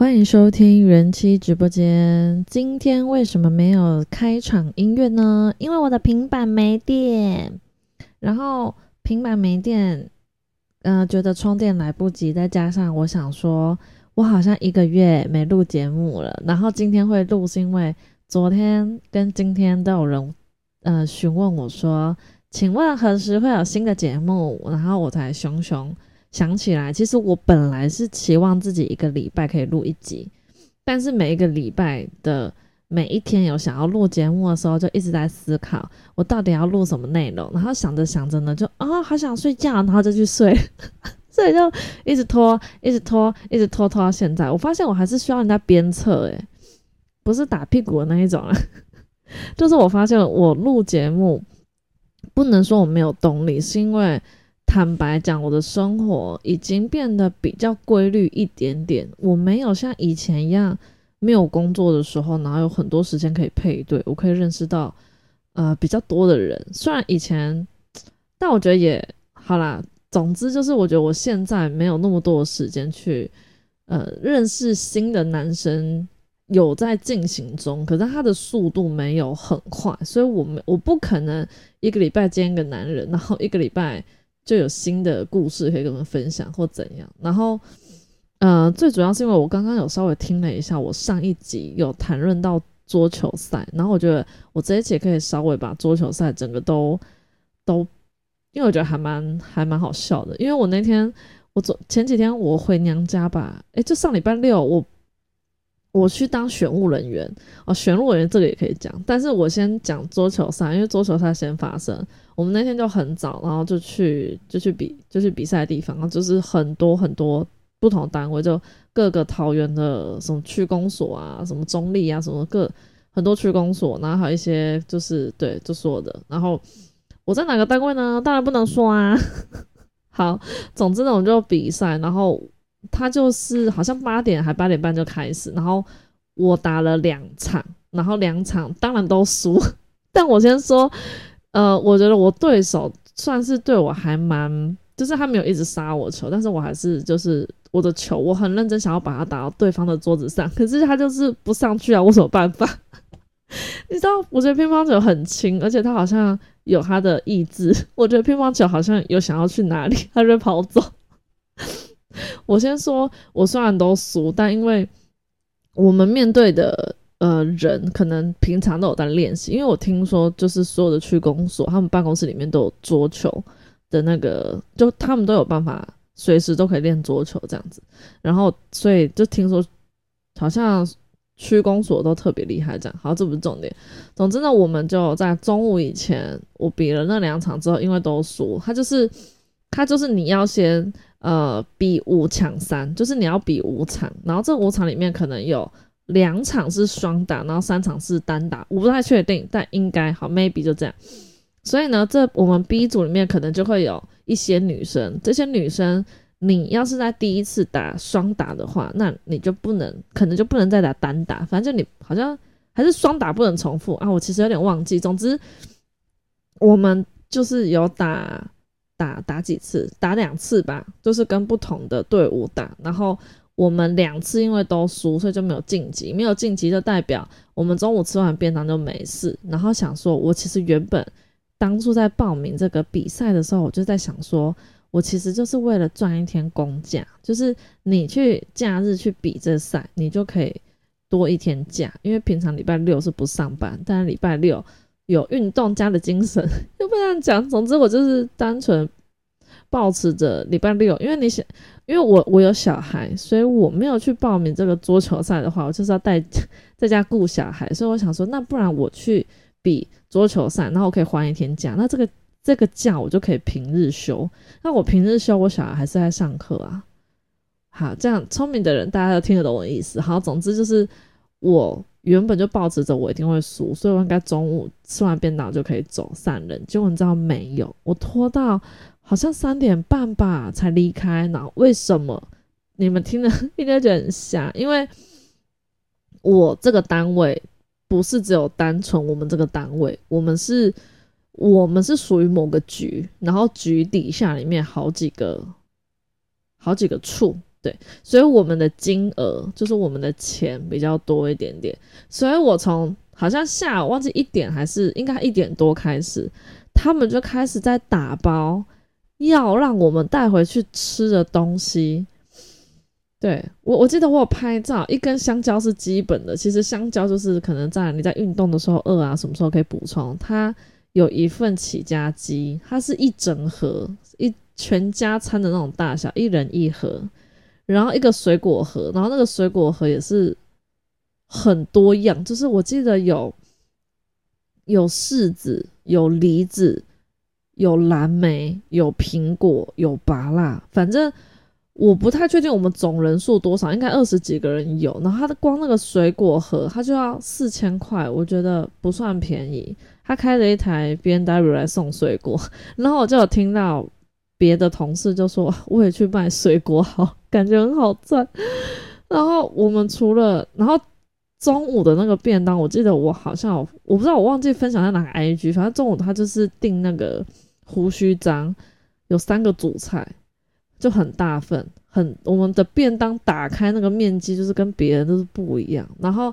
欢迎收听人妻直播间。今天为什么没有开场音乐呢？因为我的平板没电，然后平板没电，嗯、觉得充电来不及，再加上我想说，我好像一个月没录节目了，然后今天会录是因为昨天跟今天都有人呃询问我说，请问何时会有新的节目？然后我才熊熊。想起来，其实我本来是期望自己一个礼拜可以录一集，但是每一个礼拜的每一天有想要录节目的时候，就一直在思考我到底要录什么内容，然后想着想着呢，就啊、好想睡觉，然后就去睡，所以就一直拖，一直拖，一直拖拖到现在。我发现我还是需要人家鞭策，诶，不是打屁股的那一种啊，就是我发现我录节目不能说我没有动力，是因为。坦白讲，我的生活已经变得比较规律一点点。我没有像以前一样没有工作的时候，然后有很多时间可以配对，我可以认识到呃比较多的人。虽然以前，但我觉得也好啦。总之就是，我觉得我现在没有那么多的时间去呃认识新的男生，有在进行中，可是他的速度没有很快，所以我们我不可能一个礼拜见一个男人，然后一个礼拜。就有新的故事可以跟我们分享或怎样，然后，呃，最主要是因为我刚刚有稍微听了一下，我上一集有谈论到桌球赛，然后我觉得我这一节可以稍微把桌球赛整个都都，因为我觉得还蛮还蛮好笑的，因为我那天我昨前几天我回娘家吧，诶，就上礼拜六我。我去当选务人员哦，选务人员这个也可以讲，但是我先讲桌球赛，因为桌球赛先发生。我们那天就很早，然后就去就去比就去比赛的地方，就是很多很多不同单位，就各个桃园的什么区公所啊，什么中立啊，什么各很多区公所，然后还有一些就是对就是我的。然后我在哪个单位呢？当然不能说啊。好，总之呢，我们就比赛，然后。他就是好像八点还八点半就开始，然后我打了两场，然后两场当然都输。但我先说，呃，我觉得我对手算是对我还蛮，就是他没有一直杀我球，但是我还是就是我的球，我很认真想要把它打到对方的桌子上，可是他就是不上去啊，我什么办法？你知道，我觉得乒乓球很轻，而且他好像有他的意志。我觉得乒乓球好像有想要去哪里，他就跑走。我先说，我虽然都输，但因为我们面对的呃人，可能平常都有在练习。因为我听说，就是所有的区公所，他们办公室里面都有桌球的那个，就他们都有办法随时都可以练桌球这样子。然后，所以就听说，好像区公所都特别厉害这样。好，这不是重点。总之呢，我们就在中午以前，我比了那两场之后，因为都输，他就是他就是你要先。呃，比五抢三，就是你要比五场，然后这五场里面可能有两场是双打，然后三场是单打，我不太确定，但应该好，maybe 就这样。所以呢，这我们 B 组里面可能就会有一些女生，这些女生，你要是在第一次打双打的话，那你就不能，可能就不能再打单打，反正你好像还是双打不能重复啊，我其实有点忘记。总之，我们就是有打。打打几次，打两次吧，就是跟不同的队伍打。然后我们两次因为都输，所以就没有晋级。没有晋级就代表我们中午吃完便当就没事。然后想说，我其实原本当初在报名这个比赛的时候，我就在想说，我其实就是为了赚一天公假，就是你去假日去比这赛，你就可以多一天假，因为平常礼拜六是不上班，但是礼拜六。有运动家的精神，又不能讲。总之，我就是单纯保持着礼拜六，因为你想，因为我我有小孩，所以我没有去报名这个桌球赛的话，我就是要带 在家顾小孩，所以我想说，那不然我去比桌球赛，然后我可以还一天假，那这个这个假我就可以平日休。那我平日休，我小孩还是在上课啊。好，这样聪明的人大家都听得懂我的意思。好，总之就是我。原本就抱持着我一定会输，所以我应该中午吃完便当就可以走散人。结果你知道没有？我拖到好像三点半吧才离开。然后为什么？你们听了应该觉得很瞎，因为我这个单位不是只有单纯我们这个单位，我们是，我们是属于某个局，然后局底下里面好几个，好几个处，对，所以我们的金额就是我们的钱比较多一点点，所以我从好像下午忘记一点还是应该一点多开始，他们就开始在打包要让我们带回去吃的东西。对我，我记得我有拍照，一根香蕉是基本的。其实香蕉就是可能在你在运动的时候饿啊，什么时候可以补充。它有一份起家鸡，它是一整盒，一全家餐的那种大小，一人一盒。然后一个水果盒，然后那个水果盒也是很多样，就是我记得有有柿子，有梨子，有蓝莓，有苹果，有芭辣，反正。我不太确定我们总人数多少，应该二十几个人有。然后他的光那个水果盒，他就要四千块，我觉得不算便宜。他开了一台 B N W 来送水果，然后我就有听到别的同事就说，我也去卖水果好，感觉很好赚。然后我们除了，然后中午的那个便当，我记得我好像我不知道我忘记分享在哪个 I G，反正中午他就是订那个胡须章，有三个主菜。就很大份，很我们的便当打开那个面积就是跟别人都是不一样。然后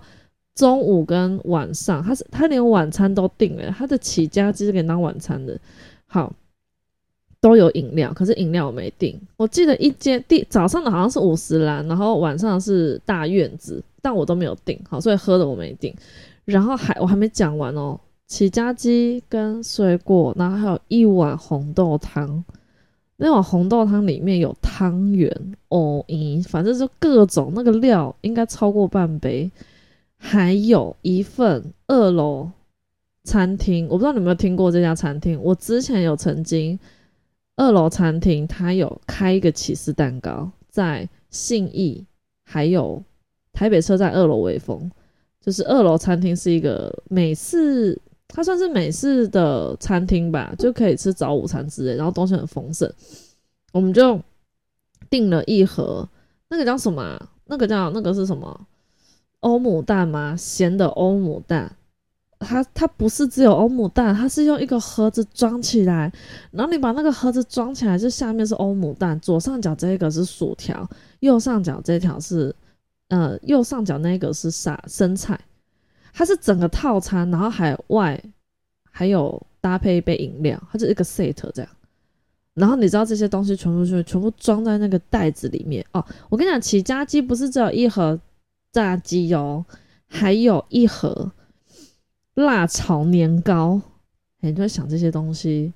中午跟晚上，他是他连晚餐都定了，他的起家鸡是给当晚餐的。好，都有饮料，可是饮料我没订。我记得一间第早上的好像是五十兰，然后晚上是大院子，但我都没有订。好，所以喝的我没订。然后还我还没讲完哦，起家鸡跟水果，然后还有一碗红豆汤。那碗红豆汤里面有汤圆哦，咦，反正就各种那个料应该超过半杯，还有一份二楼餐厅，我不知道你有没有听过这家餐厅。我之前有曾经二楼餐厅，它有开一个起司蛋糕，在信义还有台北车站二楼微风，就是二楼餐厅是一个美式。它算是美式的餐厅吧，就可以吃早午餐之类，然后东西很丰盛。我们就订了一盒，那个叫什么？那个叫那个是什么？欧姆蛋吗？咸的欧姆蛋。它它不是只有欧姆蛋，它是用一个盒子装起来，然后你把那个盒子装起来，就下面是欧姆蛋，左上角这个是薯条，右上角这条是呃右上角那个是啥生菜。它是整个套餐，然后海外还有搭配一杯饮料，它是一个 set 这样。然后你知道这些东西全部是全部装在那个袋子里面哦。我跟你讲，起家鸡不是只有一盒炸鸡哦，还有一盒辣炒年糕。哎，你就会想这些东西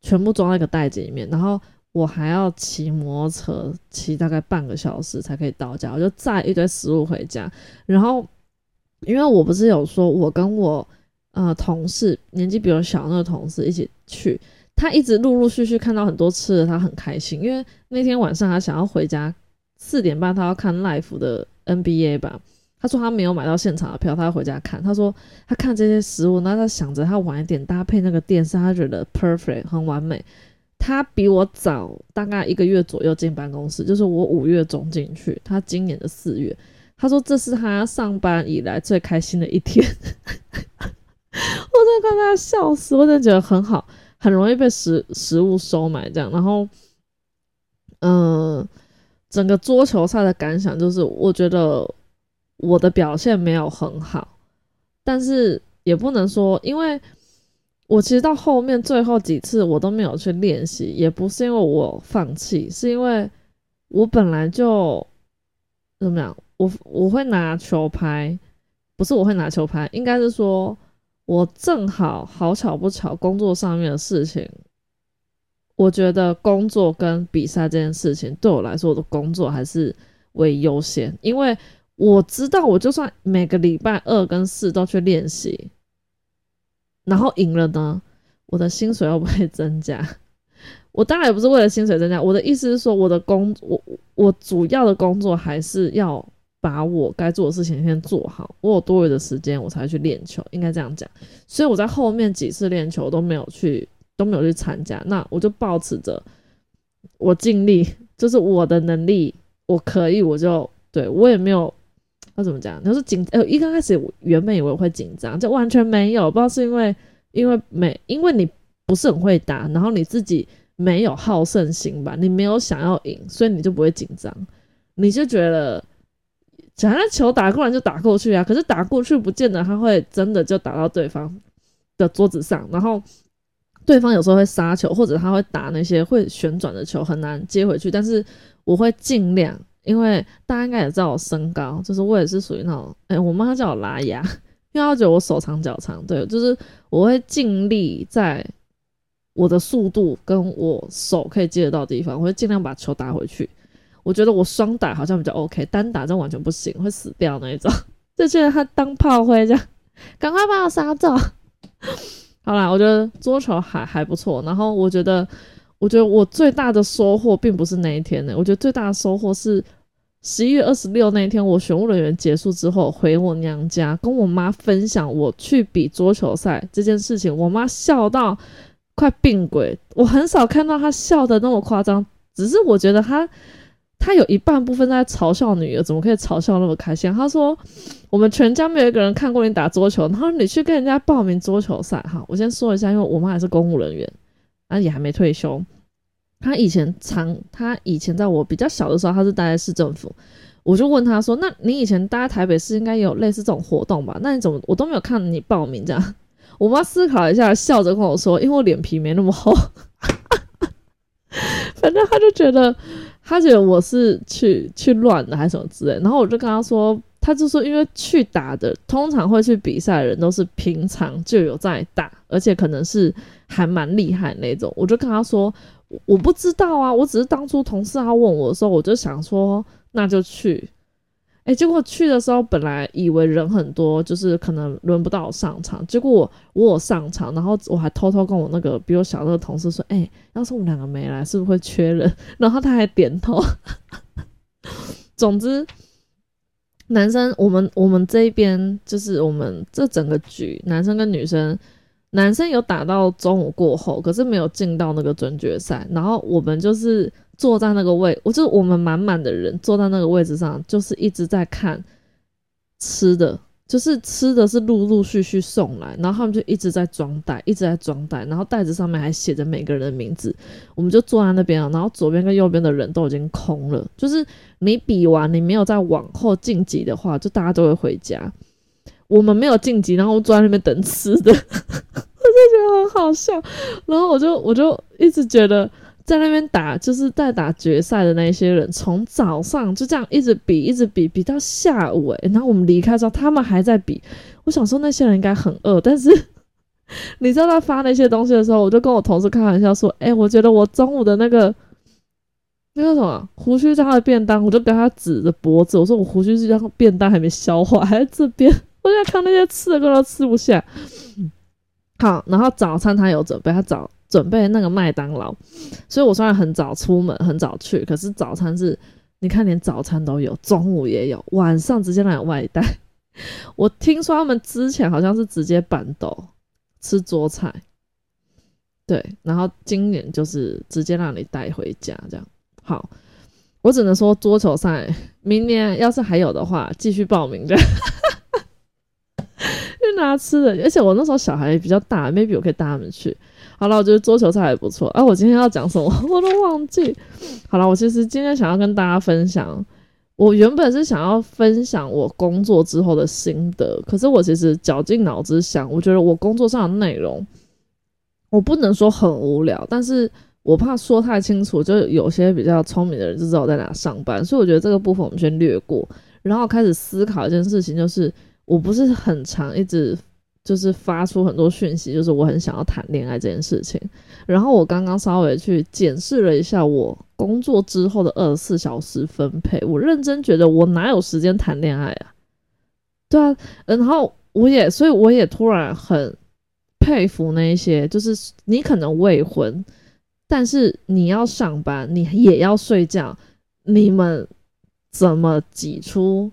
全部装在一个袋子里面，然后我还要骑摩托车骑大概半个小时才可以到家，我就载一堆食物回家，然后。因为我不是有说，我跟我呃同事年纪比我小那个同事一起去，他一直陆陆续续看到很多吃的，他很开心。因为那天晚上他想要回家，四点半他要看 live 的 NBA 吧，他说他没有买到现场的票，他要回家看。他说他看这些食物，那他想着他晚一点搭配那个电视，他觉得 perfect 很完美。他比我早大概一个月左右进办公室，就是我五月中进去，他今年的四月。他说：“这是他上班以来最开心的一天。”我真的看他笑死，我真的觉得很好，很容易被食食物收买这样。然后，嗯，整个桌球赛的感想就是，我觉得我的表现没有很好，但是也不能说，因为我其实到后面最后几次我都没有去练习，也不是因为我放弃，是因为我本来就怎么样。我我会拿球拍，不是我会拿球拍，应该是说我正好好巧不巧工作上面的事情，我觉得工作跟比赛这件事情对我来说，我的工作还是为优先，因为我知道我就算每个礼拜二跟四都去练习，然后赢了呢，我的薪水会不会增加？我当然也不是为了薪水增加，我的意思是说，我的工我我主要的工作还是要。把我该做的事情先做好，我有多余的时间，我才去练球，应该这样讲。所以我在后面几次练球都没有去，都没有去参加。那我就保持着，我尽力，就是我的能力，我可以，我就对我也没有，要怎么讲？你说紧，呃，一刚开始原本以为会紧张，就完全没有，不知道是因为因为没，因为你不是很会打，然后你自己没有好胜心吧，你没有想要赢，所以你就不会紧张。你就觉得，假如球打过来就打过去啊，可是打过去不见得他会真的就打到对方的桌子上，然后对方有时候会杀球，或者他会打那些会旋转的球，很难接回去。但是我会尽量，因为大家应该也知道我身高，就是我也是属于那种，哎，我妈叫我拉牙，因为她觉得我手长脚长，对，就是我会尽力在。我的速度跟我手可以接得到的地方，我会尽量把球打回去。我觉得我双打好像比较 OK，单打真完全不行，会死掉那一种。就觉得他当炮灰这样，赶快把我杀走。好啦，我觉得桌球还还不错。然后我觉得，我觉得我最大的收获并不是那一天呢，我觉得最大的收获是十一月二十六那一天，我选务人员结束之后回我娘家，跟我妈分享我去比桌球赛这件事情，我妈笑到。快病鬼！我很少看到她笑的那么夸张，只是我觉得她他有一半部分在嘲笑女儿，怎么可以嘲笑那么开心？他说我们全家没有一个人看过你打桌球，然后你去跟人家报名桌球赛。哈，我先说一下，因为我妈也是公务人员，啊也还没退休。他以前常，他以前在我比较小的时候，他是待在市政府，我就问他说：“那你以前待在台北市，应该有类似这种活动吧？那你怎么我都没有看你报名这样？”我妈思考一下，笑着跟我说：“因为我脸皮没那么厚，反正她就觉得，他觉得我是去去乱的还是什么之类。”然后我就跟他说：“他就说，因为去打的，通常会去比赛的人都是平常就有在打，而且可能是还蛮厉害那种。”我就跟他说：“我不知道啊，我只是当初同事他问我的时候，我就想说，那就去。”哎，结果去的时候，本来以为人很多，就是可能轮不到我上场。结果我我有上场，然后我还偷偷跟我那个比我小的同事说：“哎，要是我们两个没来，是不是会缺人？” 然后他还点头。总之，男生我们我们这边就是我们这整个局，男生跟女生，男生有打到中午过后，可是没有进到那个准决赛。然后我们就是。坐在那个位，我就我们满满的人坐在那个位置上，就是一直在看吃的，就是吃的是陆陆续续送来，然后他们就一直在装袋，一直在装袋，然后袋子上面还写着每个人的名字。我们就坐在那边啊，然后左边跟右边的人都已经空了，就是你比完你没有再往后晋级的话，就大家都会回家。我们没有晋级，然后坐在那边等吃的，我就觉得很好笑，然后我就我就一直觉得。在那边打，就是在打决赛的那些人，从早上就这样一直比，一直比，比到下午。哎，然后我们离开之后，他们还在比。我想说，那些人应该很饿，但是 你知道他发那些东西的时候，我就跟我同事开玩笑说：“哎，我觉得我中午的那个那个什么胡须章的便当，我就跟他指着脖子，我说我胡须章便当还没消化，还在这边。我在看那些吃的，根本吃不下。好，然后早餐他有准备，他早。准备那个麦当劳，所以我虽然很早出门，很早去，可是早餐是，你看连早餐都有，中午也有，晚上直接来外带。我听说他们之前好像是直接板豆吃桌菜，对，然后今年就是直接让你带回家这样。好，我只能说桌球赛明年要是还有的话，继续报名的。拿吃的，而且我那时候小孩比较大，maybe 我可以带他们去。好了，我觉得桌球赛还不错。哎，我今天要讲什么 我都忘记。好了，我其实今天想要跟大家分享，我原本是想要分享我工作之后的心得，可是我其实绞尽脑汁想，我觉得我工作上的内容，我不能说很无聊，但是我怕说太清楚，就有些比较聪明的人就知道我在哪上班，所以我觉得这个部分我们先略过，然后开始思考一件事情，就是我不是很常一直。就是发出很多讯息，就是我很想要谈恋爱这件事情。然后我刚刚稍微去检视了一下我工作之后的二十四小时分配，我认真觉得我哪有时间谈恋爱啊？对啊，然后我也，所以我也突然很佩服那一些，就是你可能未婚，但是你要上班，你也要睡觉，你们怎么挤出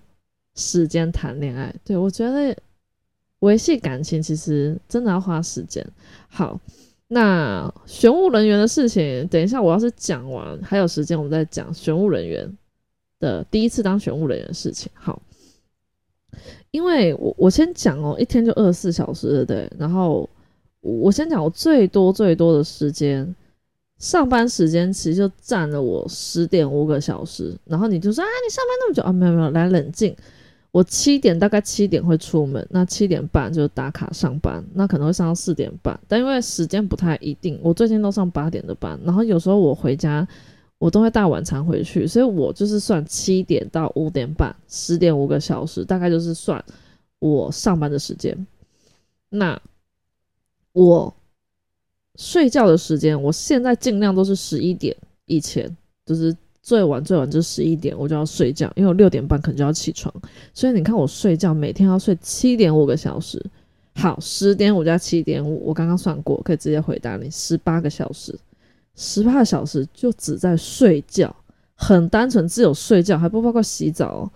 时间谈恋爱？对我觉得。维系感情其实真的要花时间。好，那选务人员的事情，等一下我要是讲完还有时间，我们再讲选务人员的第一次当选务人员的事情。好，因为我我先讲哦，一天就二十四小时，对不对？然后我先讲我最多最多的时间，上班时间其实就占了我十点五个小时，然后你就说啊，你上班那么久啊？没有没有，来冷静。我七点大概七点会出门，那七点半就打卡上班，那可能会上到四点半。但因为时间不太一定，我最近都上八点的班，然后有时候我回家我都会带晚餐回去，所以我就是算七点到五点半，十点五个小时，大概就是算我上班的时间。那我。睡觉的时间，我现在尽量都是十一点以前，就是最晚最晚就是十一点，我就要睡觉，因为我六点半可能就要起床。所以你看我睡觉每天要睡七点五个小时，好，十点五加七点五，我刚刚算过，可以直接回答你，十八个小时，十八个小时就只在睡觉，很单纯，只有睡觉，还不包括洗澡，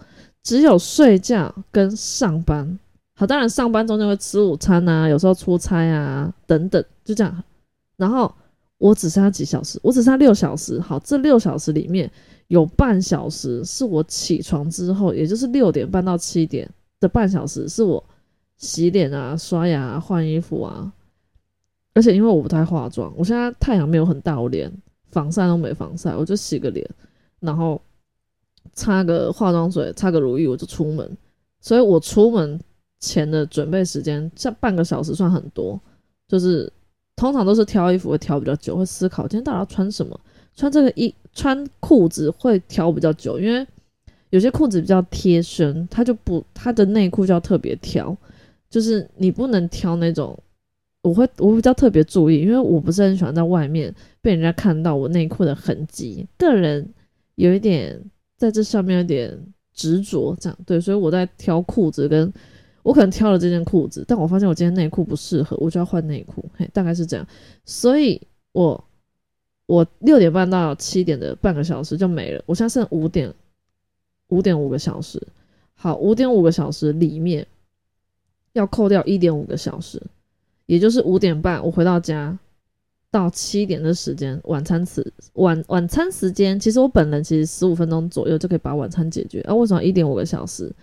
只有睡觉跟上班。好，当然上班中间会吃午餐啊，有时候出差啊等等，就这样。然后我只剩下几小时，我只剩六小时。好，这六小时里面有半小时是我起床之后，也就是六点半到七点的半小时，是我洗脸啊、刷牙、换衣服啊。而且因为我不太化妆，我现在太阳没有很大，我连防晒都没防晒，我就洗个脸，然后擦个化妆水、擦个乳液，我就出门。所以我出门前的准备时间，这半个小时算很多，就是。通常都是挑衣服会挑比较久，会思考今天到底要穿什么。穿这个衣穿裤子会挑比较久，因为有些裤子比较贴身，它就不它的内裤就要特别挑，就是你不能挑那种。我会我比较特别注意，因为我不是很喜欢在外面被人家看到我内裤的痕迹。个人有一点在这上面有点执着，这样对，所以我在挑裤子跟。我可能挑了这件裤子，但我发现我今天内裤不适合，我就要换内裤。嘿，大概是这样。所以，我我六点半到七点的半个小时就没了。我现在剩五点五点五个小时。好，五点五个小时里面要扣掉一点五个小时，也就是五点半我回到家到七点的时间，晚餐时晚晚餐时间，其实我本人其实十五分钟左右就可以把晚餐解决。啊，为什么一点五个小时？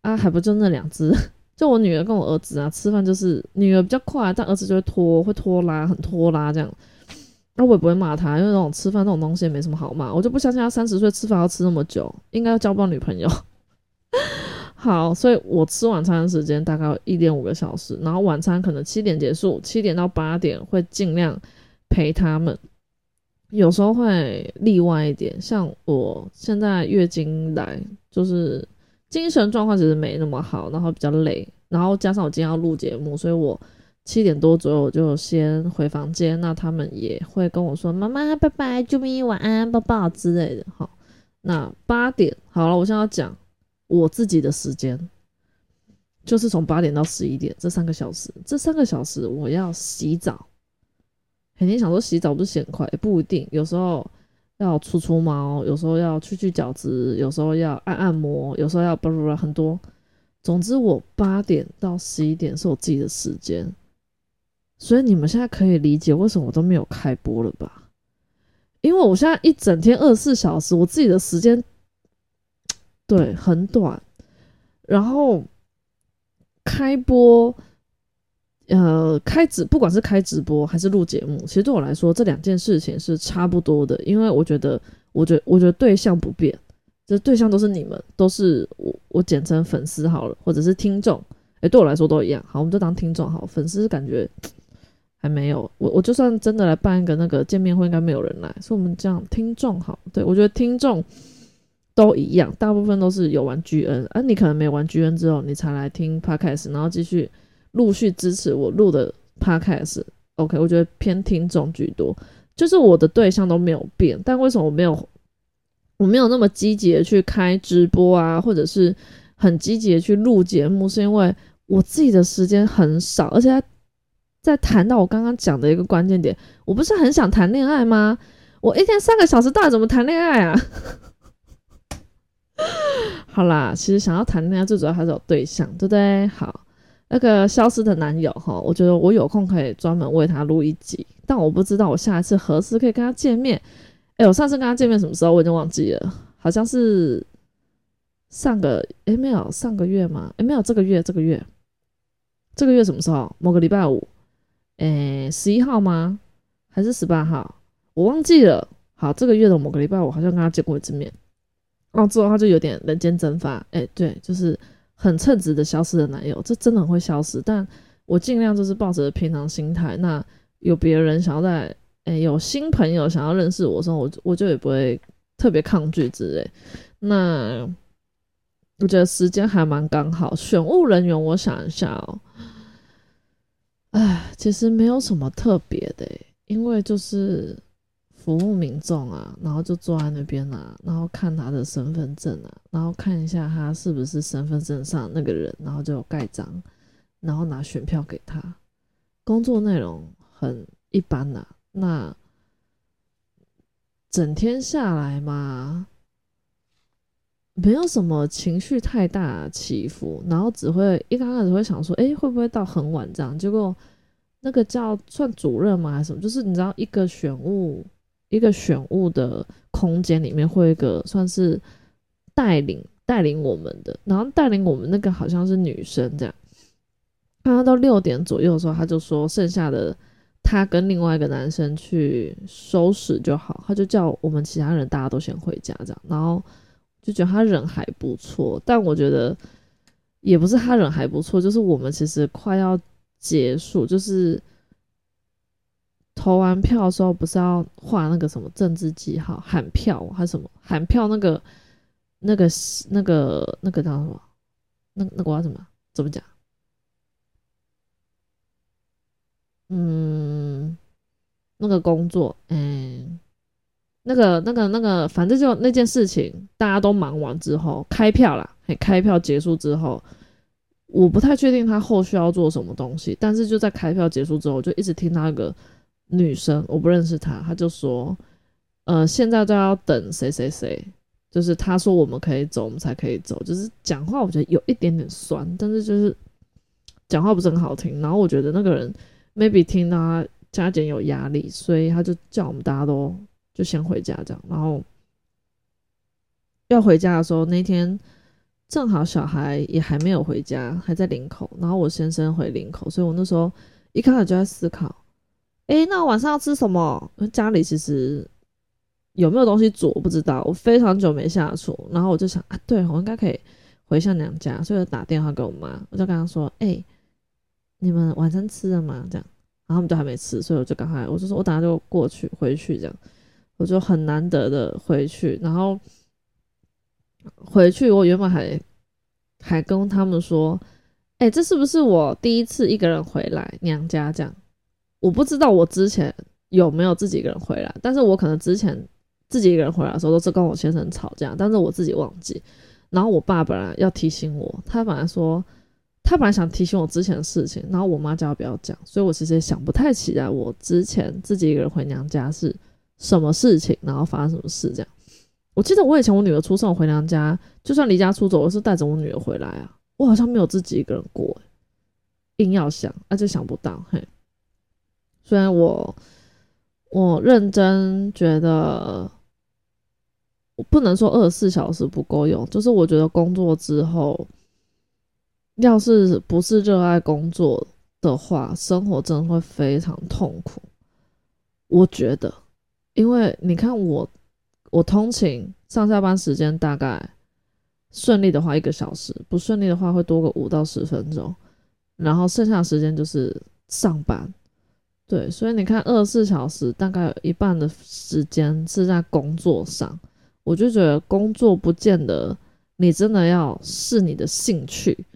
啊，还不就那两只？就我女儿跟我儿子啊，吃饭就是女儿比较快，但儿子就会拖，会拖拉，很拖拉这样。那我也不会骂他，因为那种吃饭那种东西也没什么好骂。我就不相信他三十岁吃饭要吃那么久，应该要交不到女朋友。好，所以我吃晚餐的时间大概一点五个小时，然后晚餐可能七点结束，七点到八点会尽量陪他们。有时候会例外一点，像我现在月经来就是。精神状况其实没那么好，然后比较累，然后加上我今天要录节目，所以我七点多左右我就先回房间。那他们也会跟我说：“妈妈，拜拜，啾咪，晚安，抱抱之类的。”好，那八点好了，我现在要讲我自己的时间，就是从八点到十一点这三个小时，这三个小时我要洗澡。肯定想说洗澡不是嫌快，也不一定，有时候。要除除毛，有时候要去去角质，有时候要按按摩，有时候要不不不很多。总之，我八点到十一点是我自己的时间，所以你们现在可以理解为什么我都没有开播了吧？因为我现在一整天二十四小时，我自己的时间对很短，然后开播。呃，开直不管是开直播还是录节目，其实对我来说这两件事情是差不多的，因为我觉得，我觉我觉得对象不变，这对象都是你们，都是我我简称粉丝好了，或者是听众，哎，对我来说都一样。好，我们就当听众好，粉丝感觉 还没有，我我就算真的来办一个那个见面会，应该没有人来，所以我们这样听众好，对我觉得听众都一样，大部分都是有玩 GN，啊，你可能没玩 GN 之后，你才来听 Podcast，然后继续。陆续支持我录的 podcast，OK，我觉得偏听众居多，就是我的对象都没有变，但为什么我没有，我没有那么积极的去开直播啊，或者是很积极的去录节目，是因为我自己的时间很少，而且在谈到我刚刚讲的一个关键点，我不是很想谈恋爱吗？我一天三个小时到底怎么谈恋爱啊？好啦，其实想要谈恋爱，最主要还是有对象，对不对？好。那个消失的男友哈，我觉得我有空可以专门为他录一集，但我不知道我下一次何时可以跟他见面。哎，我上次跟他见面什么时候我已经忘记了，好像是上个哎没有上个月吗？哎没有这个月这个月这个月什么时候？某个礼拜五，哎十一号吗？还是十八号？我忘记了。好，这个月的某个礼拜，五好像跟他见过一次面。然后之后他就有点人间蒸发，哎，对，就是很称职的消失的男友，这真的很会消失。但我尽量就是抱着平常心态。那有别人想要在，哎，有新朋友想要认识我的时候，我我就也不会特别抗拒之类。那我觉得时间还蛮刚好。选务人员，我想一下哦，哎，其实没有什么特别的，因为就是。服务民众啊，然后就坐在那边啊，然后看他的身份证啊，然后看一下他是不是身份证上那个人，然后就盖章，然后拿选票给他。工作内容很一般呐，那整天下来嘛，没有什么情绪太大起伏，然后只会一刚开始会想说，哎，会不会到很晚这样？结果那个叫算主任吗？还是什么？就是你知道一个选务。一个选物的空间里面，会有一个算是带领带领我们的，然后带领我们那个好像是女生这样。刚刚到六点左右的时候，他就说剩下的他跟另外一个男生去收拾就好，他就叫我们其他人大家都先回家这样。然后就觉得他人还不错，但我觉得也不是他人还不错，就是我们其实快要结束，就是。投完票的时候不是要画那个什么政治记号喊票还是什么喊票那个那个那个那个叫什么？那那个要什么？怎么讲？嗯，那个工作，嗯，那个那个那个，反正就那件事情，大家都忙完之后开票了，开票结束之后，我不太确定他后续要做什么东西，但是就在开票结束之后，我就一直听那个。女生，我不认识她，她就说，呃，现在都要等谁谁谁，就是他说我们可以走，我们才可以走，就是讲话我觉得有一点点酸，但是就是讲话不是很好听。然后我觉得那个人 maybe 听他加减有压力，所以他就叫我们大家都就先回家这样。然后要回家的时候，那天正好小孩也还没有回家，还在林口，然后我先生回林口，所以我那时候一开始就在思考。哎，那晚上要吃什么？家里其实有没有东西煮，我不知道。我非常久没下厨，然后我就想啊，对我应该可以回向娘家，所以打电话给我妈，我就跟她说：“哎，你们晚餐吃了吗？”这样，然后他们就还没吃，所以我就赶快，我就说我等下就过去回去，这样，我就很难得的回去，然后回去我原本还还跟他们说：“哎，这是不是我第一次一个人回来娘家？”这样。我不知道我之前有没有自己一个人回来，但是我可能之前自己一个人回来的时候都是跟我先生吵架，但是我自己忘记。然后我爸本来要提醒我，他本来说他本来想提醒我之前的事情，然后我妈叫我不要讲，所以我其实也想不太起来我之前自己一个人回娘家是什么事情，然后发生什么事这样。我记得我以前我女儿出生我回娘家，就算离家出走，我是带着我女儿回来啊，我好像没有自己一个人过，硬要想，那就想不到嘿。虽然我我认真觉得，我不能说二十四小时不够用，就是我觉得工作之后，要是不是热爱工作的话，生活真的会非常痛苦。我觉得，因为你看我，我通勤上下班时间大概顺利的话一个小时，不顺利的话会多个五到十分钟，然后剩下的时间就是上班。对，所以你看，二十四小时大概有一半的时间是在工作上，我就觉得工作不见得你真的要是你的兴趣，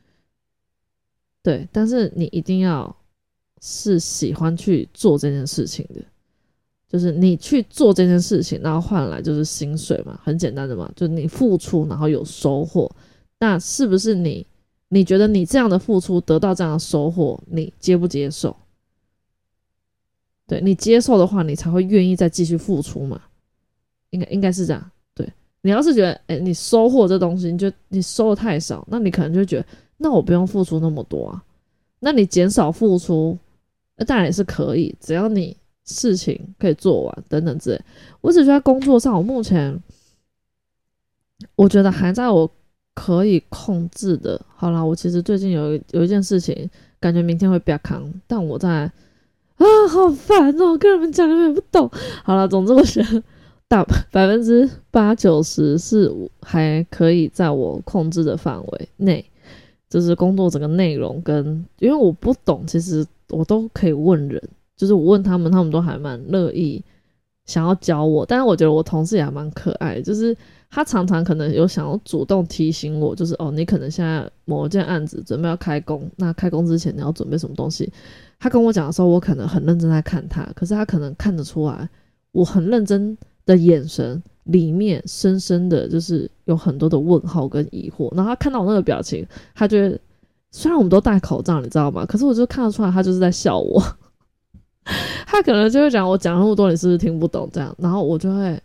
对，但是你一定要是喜欢去做这件事情的，就是你去做这件事情，然后换来就是薪水嘛，很简单的嘛，就是你付出然后有收获，那是不是你你觉得你这样的付出得到这样的收获，你接不接受？对你接受的话，你才会愿意再继续付出嘛？应该应该是这样。对你要是觉得，哎，你收获这东西，你就你收的太少，那你可能就觉得，那我不用付出那么多啊。那你减少付出，那当然也是可以，只要你事情可以做完等等之类。我只觉得工作上，我目前我觉得还在我可以控制的。好啦，我其实最近有有一件事情，感觉明天会比较扛，但我在。啊，好烦哦，跟人们讲你们也不懂。好了，总之我觉得大百分之八九十是还可以在我控制的范围内，就是工作整个内容跟，因为我不懂，其实我都可以问人，就是我问他们，他们都还蛮乐意想要教我。但是我觉得我同事也还蛮可爱，就是他常常可能有想要主动提醒我，就是哦，你可能现在某一件案子准备要开工，那开工之前你要准备什么东西？他跟我讲的时候，我可能很认真在看他，可是他可能看得出来，我很认真的眼神里面深深的就是有很多的问号跟疑惑。然后他看到我那个表情，他觉得虽然我们都戴口罩，你知道吗？可是我就看得出来，他就是在笑我。他可能就会讲我讲那么多，你是不是听不懂？这样，然后我就会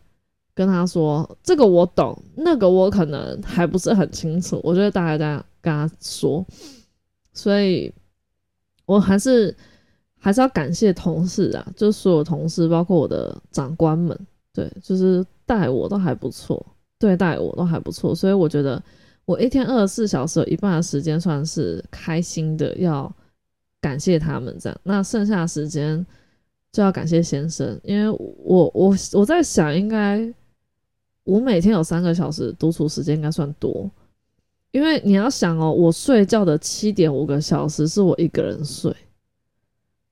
跟他说：“这个我懂，那个我可能还不是很清楚。”我觉得大概这样跟他说，所以。我还是还是要感谢同事啊，就所有同事，包括我的长官们，对，就是待我都还不错，对待我都还不错，所以我觉得我一天二十四小时有一半的时间算是开心的，要感谢他们这样。那剩下的时间就要感谢先生，因为我我我在想，应该我每天有三个小时独处时间，应该算多。因为你要想哦，我睡觉的七点五个小时是我一个人睡，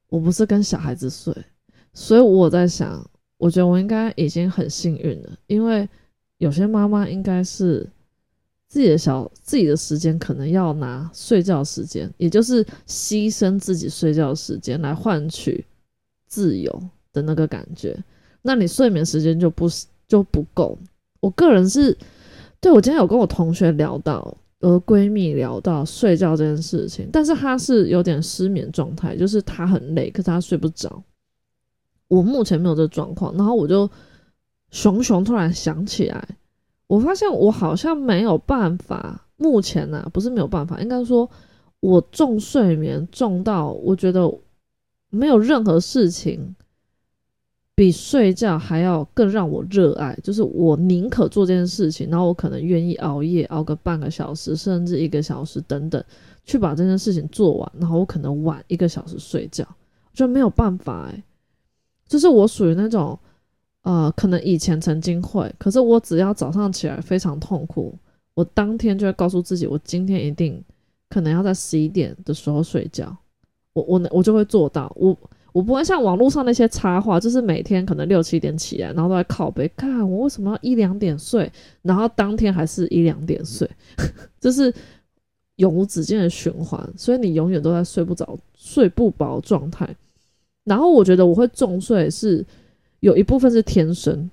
我不是跟小孩子睡，所以我在想，我觉得我应该已经很幸运了。因为有些妈妈应该是自己的小自己的时间，可能要拿睡觉时间，也就是牺牲自己睡觉时间来换取自由的那个感觉，那你睡眠时间就不就不够。我个人是对我今天有跟我同学聊到。和闺蜜聊到睡觉这件事情，但是她是有点失眠状态，就是她很累，可是她睡不着。我目前没有这状况，然后我就熊熊突然想起来，我发现我好像没有办法，目前呢不是没有办法，应该说我重睡眠重到我觉得没有任何事情。比睡觉还要更让我热爱，就是我宁可做这件事情，然后我可能愿意熬夜熬个半个小时，甚至一个小时等等，去把这件事情做完，然后我可能晚一个小时睡觉，我觉得没有办法哎，就是我属于那种，呃，可能以前曾经会，可是我只要早上起来非常痛苦，我当天就会告诉自己，我今天一定可能要在十一点的时候睡觉，我我我就会做到我。我不会像网络上那些插画，就是每天可能六七点起来，然后都在靠背，看我为什么要一两点睡，然后当天还是一两点睡，就是永无止境的循环，所以你永远都在睡不着、睡不饱状态。然后我觉得我会重睡是有一部分是天生，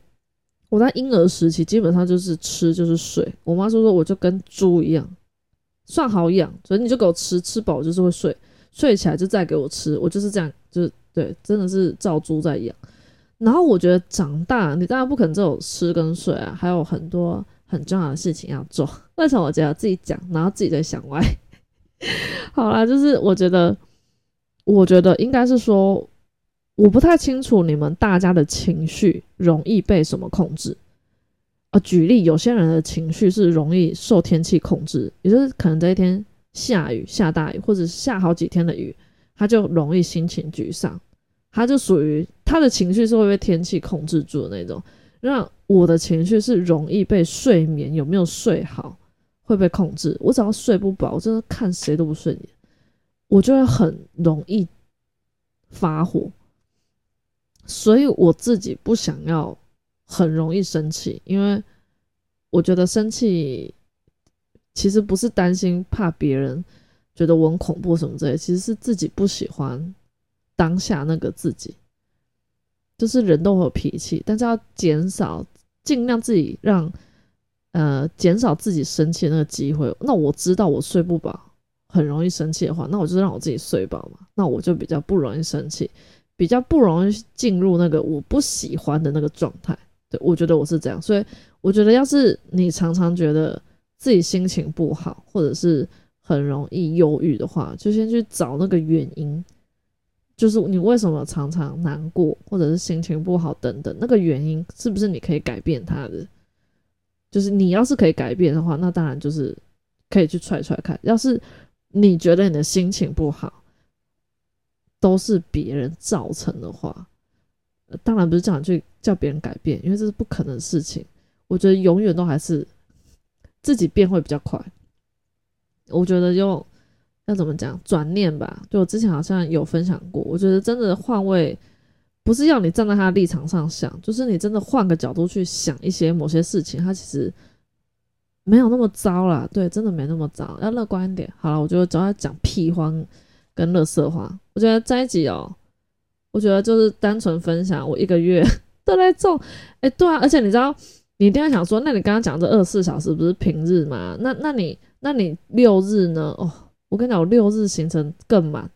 我在婴儿时期基本上就是吃就是睡，我妈说说我就跟猪一样，算好养，所以你就给我吃，吃饱就是会睡，睡起来就再给我吃，我就是这样，就是。对，真的是照猪在养。然后我觉得长大，你当然不可能只有吃跟睡啊，还有很多很重要的事情要做。为什么我觉得自己讲，然后自己在想歪？好啦，就是我觉得，我觉得应该是说，我不太清楚你们大家的情绪容易被什么控制啊？举例，有些人的情绪是容易受天气控制，也就是可能这一天下雨、下大雨，或者下好几天的雨。他就容易心情沮丧，他就属于他的情绪是会被天气控制住的那种。那我的情绪是容易被睡眠有没有睡好会被控制。我只要睡不饱，我真的看谁都不顺眼，我就会很容易发火。所以我自己不想要很容易生气，因为我觉得生气其实不是担心怕别人。觉得我很恐怖什么之类，其实是自己不喜欢当下那个自己，就是人都会有脾气，但是要减少，尽量自己让呃减少自己生气的那个机会。那我知道我睡不饱，很容易生气的话，那我就让我自己睡饱嘛，那我就比较不容易生气，比较不容易进入那个我不喜欢的那个状态。对我觉得我是这样，所以我觉得要是你常常觉得自己心情不好，或者是很容易忧郁的话，就先去找那个原因，就是你为什么常常难过，或者是心情不好等等，那个原因是不是你可以改变它的？就是你要是可以改变的话，那当然就是可以去踹踹看。要是你觉得你的心情不好，都是别人造成的话，当然不是这样去叫别人改变，因为这是不可能的事情。我觉得永远都还是自己变会比较快。我觉得就要怎么讲转念吧，就我之前好像有分享过，我觉得真的换位。不是要你站在他的立场上想，就是你真的换个角度去想一些某些事情，他其实没有那么糟啦。对，真的没那么糟，要乐观一点。好了，我觉得主要讲屁话跟乐色话。我觉得这一集哦，我觉得就是单纯分享我一个月 都在种。哎，对啊，而且你知道，你一定要想说，那你刚刚讲这二十四小时不是平日吗？那那你那你六日呢？哦，我跟你讲，我六日行程更满，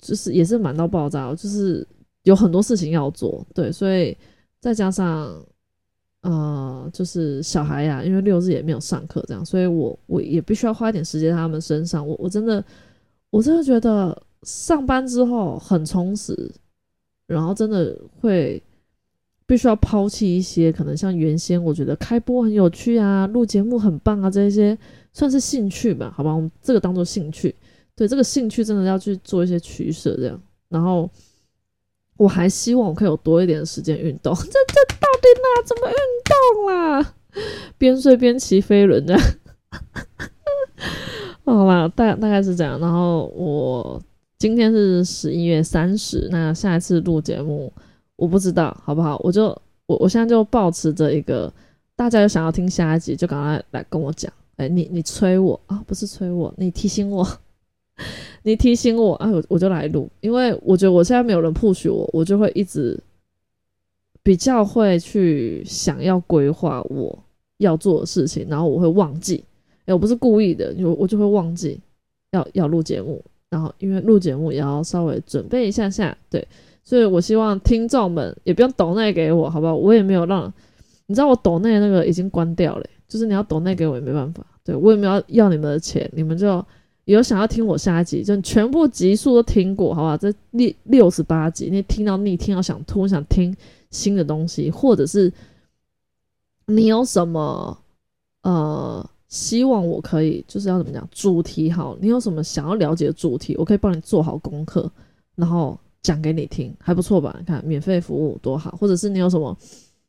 就是也是满到爆炸，就是。有很多事情要做，对，所以再加上，呃，就是小孩呀，因为六日也没有上课，这样，所以我我也必须要花一点时间在他们身上。我我真的，我真的觉得上班之后很充实，然后真的会必须要抛弃一些可能像原先我觉得开播很有趣啊，录节目很棒啊，这些算是兴趣吧，好吧，我们这个当做兴趣，对，这个兴趣真的要去做一些取舍，这样，然后。我还希望我可以有多一点时间运动，这这到底哪怎么运动啦？边睡边骑飞轮的，好啦，大大概是这样。然后我今天是十一月三十，那下一次录节目我不知道好不好？我就我我现在就保持着一个，大家有想要听下一集就赶快来跟我讲。哎，你你催我啊？不是催我，你提醒我。你提醒我啊，我我就来录，因为我觉得我现在没有人 push 我，我就会一直比较会去想要规划我要做的事情，然后我会忘记，哎，我不是故意的，我我就会忘记要要录节目，然后因为录节目也要稍微准备一下下，对，所以我希望听众们也不用抖内给我，好不好？我也没有让你知道我抖内那个已经关掉了，就是你要抖内给我也没办法，对我也没有要你们的钱，你们就。有想要听我下一集，就全部集数都听过，好吧？这六六十八集，你听到腻，听到想吐，想听新的东西，或者是你有什么呃希望我可以，就是要怎么讲主题好？你有什么想要了解的主题，我可以帮你做好功课，然后讲给你听，还不错吧？你看免费服务多好，或者是你有什么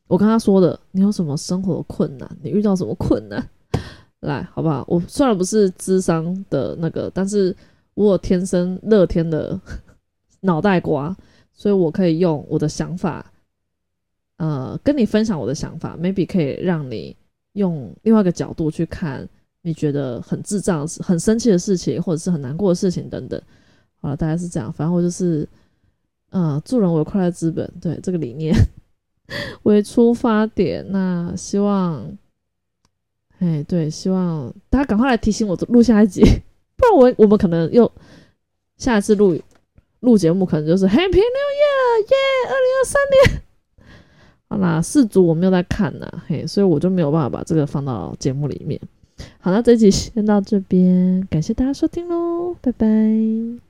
我跟他说的，你有什么生活困难，你遇到什么困难？来，好不好？我虽然不是智商的那个，但是我有天生乐天的脑袋瓜，所以我可以用我的想法，呃，跟你分享我的想法，maybe 可以让你用另外一个角度去看你觉得很智障、很生气的事情，或者是很难过的事情等等。好了，大概是这样。反正我就是，呃，助人为快乐之本，对这个理念 为出发点。那希望。哎，对，希望大家赶快来提醒我录下一集，不然我我们可能又下一次录录节目，可能就是 Happy New Year，耶，二零二三年。好啦，四组我没有在看呢，嘿，所以我就没有办法把这个放到节目里面。好，那这集先到这边，感谢大家收听喽，拜拜。